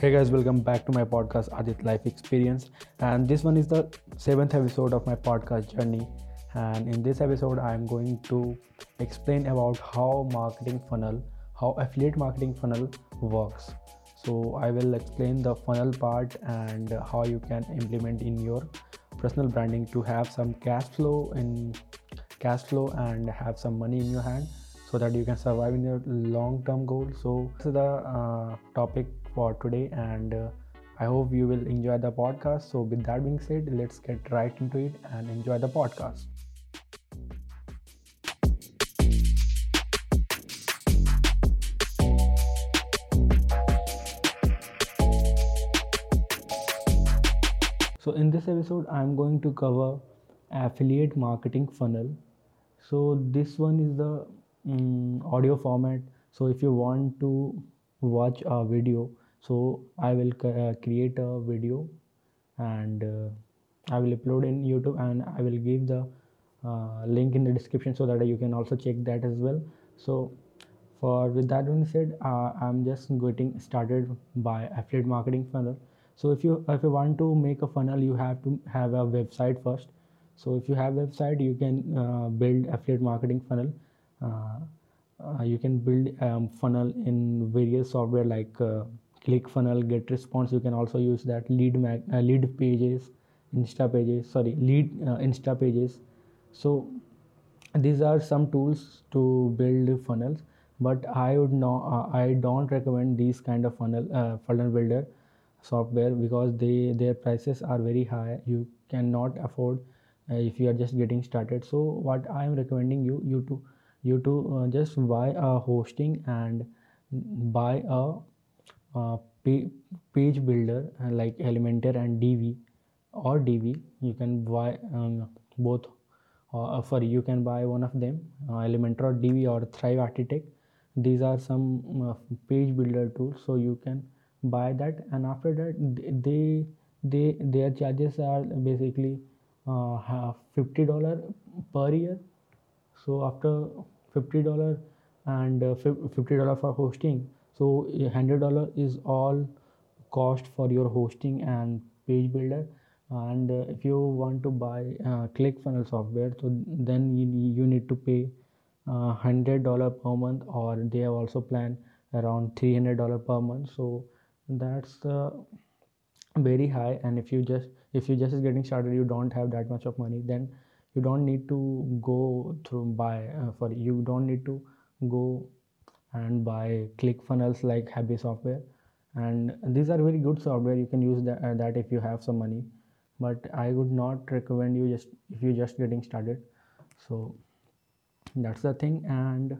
Hey guys, welcome back to my podcast Adit Life Experience. And this one is the seventh episode of my podcast journey. And in this episode, I'm going to explain about how marketing funnel, how affiliate marketing funnel works. So I will explain the funnel part and how you can implement in your personal branding to have some cash flow in cash flow and have some money in your hand so that you can survive in your long term goal so this is the uh, topic for today and uh, i hope you will enjoy the podcast. So with that being said let's get right into it and enjoy the podcast. So in this episode i'm going to cover affiliate marketing funnel. So this one is the um, audio format. So if you want to watch a video so i will uh, create a video and uh, i will upload in youtube and i will give the uh, link in the description so that you can also check that as well. So for with that being said uh, i'm just getting started by affiliate marketing funnel. So if you if you want to make a funnel you have to have a website first. So if you have website you can uh, build affiliate marketing funnel. Uh, uh, you can build um, funnel in various software like uh, ClickFunnels GetResponse you can also use that lead mag uh, lead pages insta pages sorry lead uh, insta pages. So these are some tools to build funnels but i would not uh, i don't recommend these kind of funnel funnel builder software because they their prices are very high. You cannot afford uh, if you are just getting started. So what i am recommending you you to you to uh, just buy a hosting and buy a page builder uh, like elementor and Divi or Divi you can buy um, both. Uh, sorry you can buy one of them uh, elementor or divi or thrive architect. These are some uh, page builder tools so you can buy that. And after that they they their charges are basically uh, 50 dollar per year. So after 50 dollar and uh, 50 dollar for hosting so 100 dollar is all cost for your hosting and page builder. And uh, if you want to buy uh, clickfunnels software so then you, you need to pay uh, 100 dollar per month or they have also planned around 300 dollar per month. So that's uh, very high. And if you just if you just is getting started you don't have that much of money then you don't need to go through buy uh, for you don't need to go and buy ClickFunnels like happy software and these are very good software you can use that, uh, that if you have some money but i would not recommend you just if you're just getting started so that's the thing and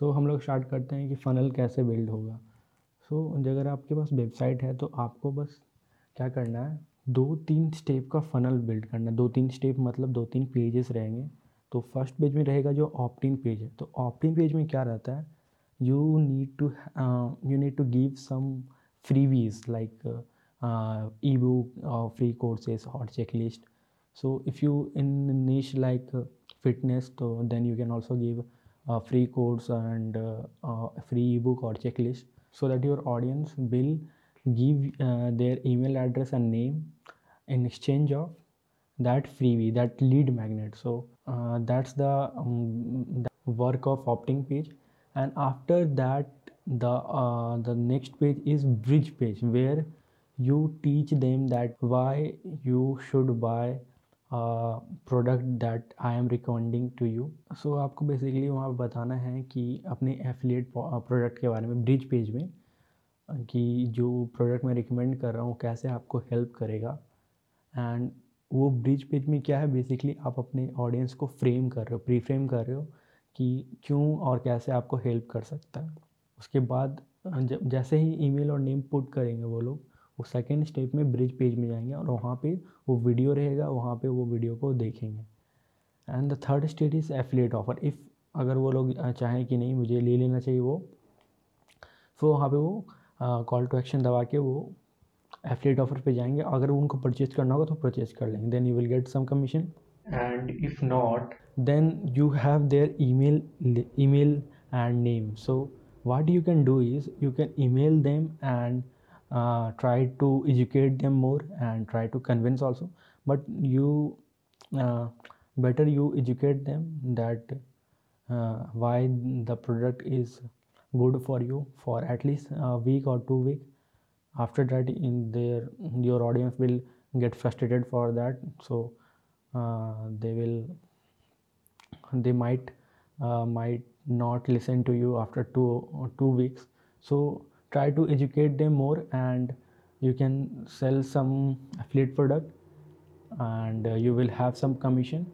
so हम लोग start करते हैं कि funnel कैसे build होगा सो so, अगर आपके पास website है तो आपको बस क्या करना है दो तीन स्टेप का फ़नल बिल्ड करना है दो तीन स्टेप मतलब दो तीन पेजेस रहेंगे तो फ़र्स्ट पेज में रहेगा जो ऑप्टिन पेज है तो ऑप्टिन पेज में क्या रहता है you need to uh, you need to give some freebies like uh, uh ebook or free courses or checklist. So if you in niche like uh, fitness so then you can also give a free course and a free ebook or checklist so that your audience will give their email address and name in exchange of that freebie that lead magnet. So uh, that's the um, work of opt-in page. And after that the uh, the next page is bridge page where you teach them that why you should buy product that I am recommending to you so आपको basically वहाँ बताना है कि अपने affiliate product के बारे में bridge page में कि जो प्रोडक्ट मैं रिकमेंड कर रहा हूँ कैसे आपको हेल्प करेगा। एंड वो ब्रिज पेज में क्या है? बेसिकली आप अपने ऑडियंस को फ्रेम कर रहे हो प्री फ्रेम कर रहे हो कि क्यों और कैसे आपको हेल्प कर सकता है। उसके बाद जैसे ही ईमेल और नेम पुट करेंगे वो लोग, वो सेकेंड स्टेप में ब्रिज पेज में जाएँगे और वहाँ पे वो वीडियो रहेगा, वहाँ पे वो वीडियो को देखेंगे। And the third state is affiliate offer if अगर वो लोग चाहें कि नहीं, मुझे ले लेना चाहिए वो फिर वहाँ पे वो कॉल टू एक्शन दबा के वो एफिलेट ऑफ़र पे जाएँगे। अगर उनको परचेज करना होगा तो परचेज कर लेंगे। Then you will get some commission and if not then you have their email email and name. So what you can do is you can email them and uh, try to educate them more and try to convince also. But you uh, better you educate them that uh, why the product is good for you for at least a week or two week after that in their your audience will get frustrated for that. So they will they might uh, might not listen to you after two or two weeks so try to educate them more and you can sell some affiliate product and uh, you will have some commission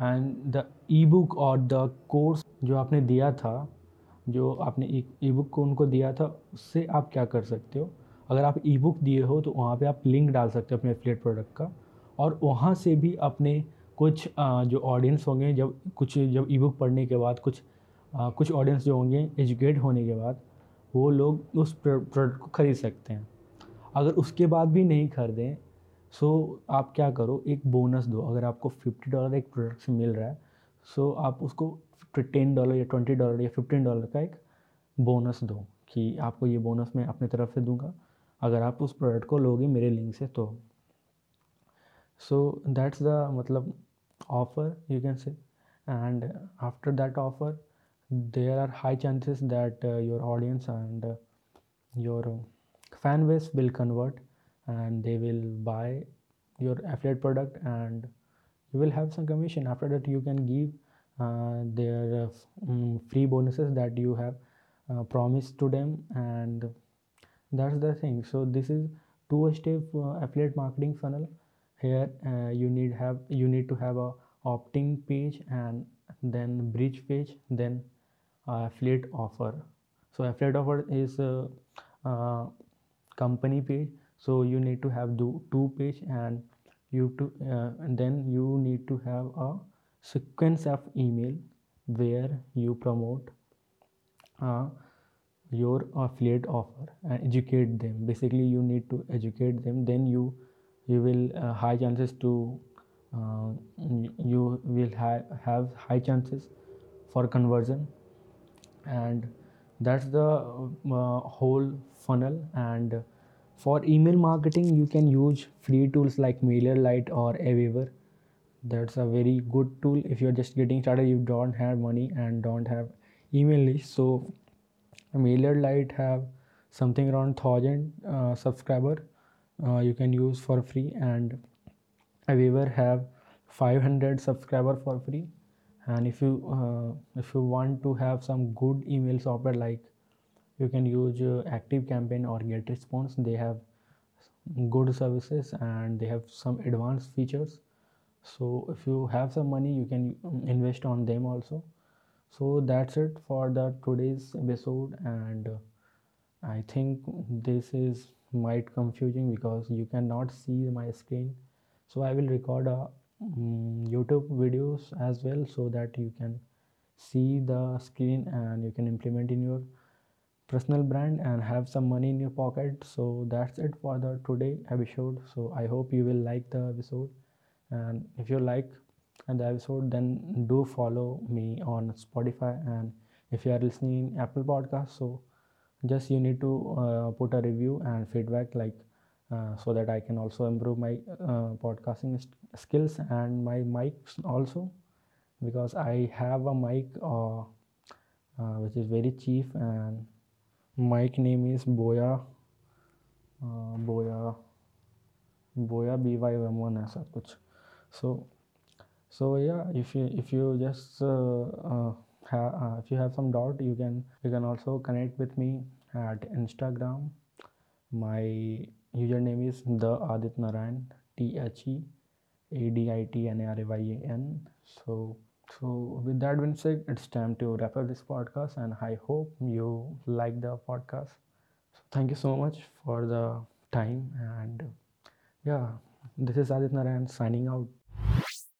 and the ebook or the course जो आपने दिया था जो आपने ई book को उनको दिया था उससे आप क्या कर सकते हो अगर आप ई बुक दिए हो तो वहाँ पे आप लिंक डाल सकते हो अपने एफिलेट प्रोडक्ट का और वहाँ से भी अपने कुछ जो ऑडियंस होंगे, जब कुछ, जब ई बुक पढ़ने के बाद, कुछ कुछ ऑडियंस जो होंगे एजुकेट होने के बाद, वो लोग उस प्रोडक्ट को ख़रीद सकते हैं। अगर उसके बाद भी नहीं खरीदें सो आप क्या करो, एक बोनस दो। अगर आपको फिफ्टी डॉलर एक प्रोडक्ट से मिल रहा है सो आप उसको टेन डॉलर या ट्वेंटी डॉलर या फिफ्टीन डॉलर का एक बोनस दो कि आपको ये बोनस मैं अपनी तरफ़ से दूँगा। अगर आप उस प्रोडक्ट को लोगे मेरे लिंक से तो so that's the matlab, offer you can say. And after that offer there are high chances that uh, your audience and uh, your uh, fan base will convert and they will buy your affiliate product and you will have some commission. After that you can give uh, their uh, mm, free bonuses that you have promised to them and that's the thing. So this is two step affiliate marketing funnel here uh, you need have you need to have a opt-in page and then bridge page then affiliate offer. So affiliate offer is a, a company page. So you need to have do two page and you to uh, and then you need to have a sequence of email where you promote uh, your affiliate offer and educate them. Basically you need to educate them. Then you you will uh, high chances to uh, you will ha- have high chances for conversion. And that's the uh, whole funnel. And for email marketing you can use free tools like MailerLite or Aweber that's a very good tool. If you're just getting started you don't have money and don't have email list. So MailerLite have something around 1000 uh, subscriber uh, you can use for free. And Aweber have 500 subscriber for free and if you uh, if you want to have some good email software like you can use uh, ActiveCampaign or GetResponse they have good services and they have some advanced features. So if you have some money you can um, invest on them also. So that's it for the today's episode. And uh, i think this is might confusing because you cannot see my screen. So i will record a um, youtube videos as well so that you can see the screen and you can implement in your personal brand and have some money in your pocket. So that's it for the today episode. So i hope you will like the episode. And if you like the episode then do follow me on spotify. And if you are listening in apple podcast so just you need to uh, put a review and feedback like uh, so that I can also improve my uh, podcasting st- skills and my mics also because I have a mic uh, uh which is very cheap and mic name is Boya uh, Boya Boya BY1 ऐसा कुछ so so yeah if you if you just have if you have some doubt you can you can also connect with me at Instagram my username is the Adit Narayan T H E A D I T N A R A Y A N. So so with that being said, it's time to wrap up this podcast, and I hope you like the podcast. So thank you so much for the time, and yeah, this is Adit Narayan signing out.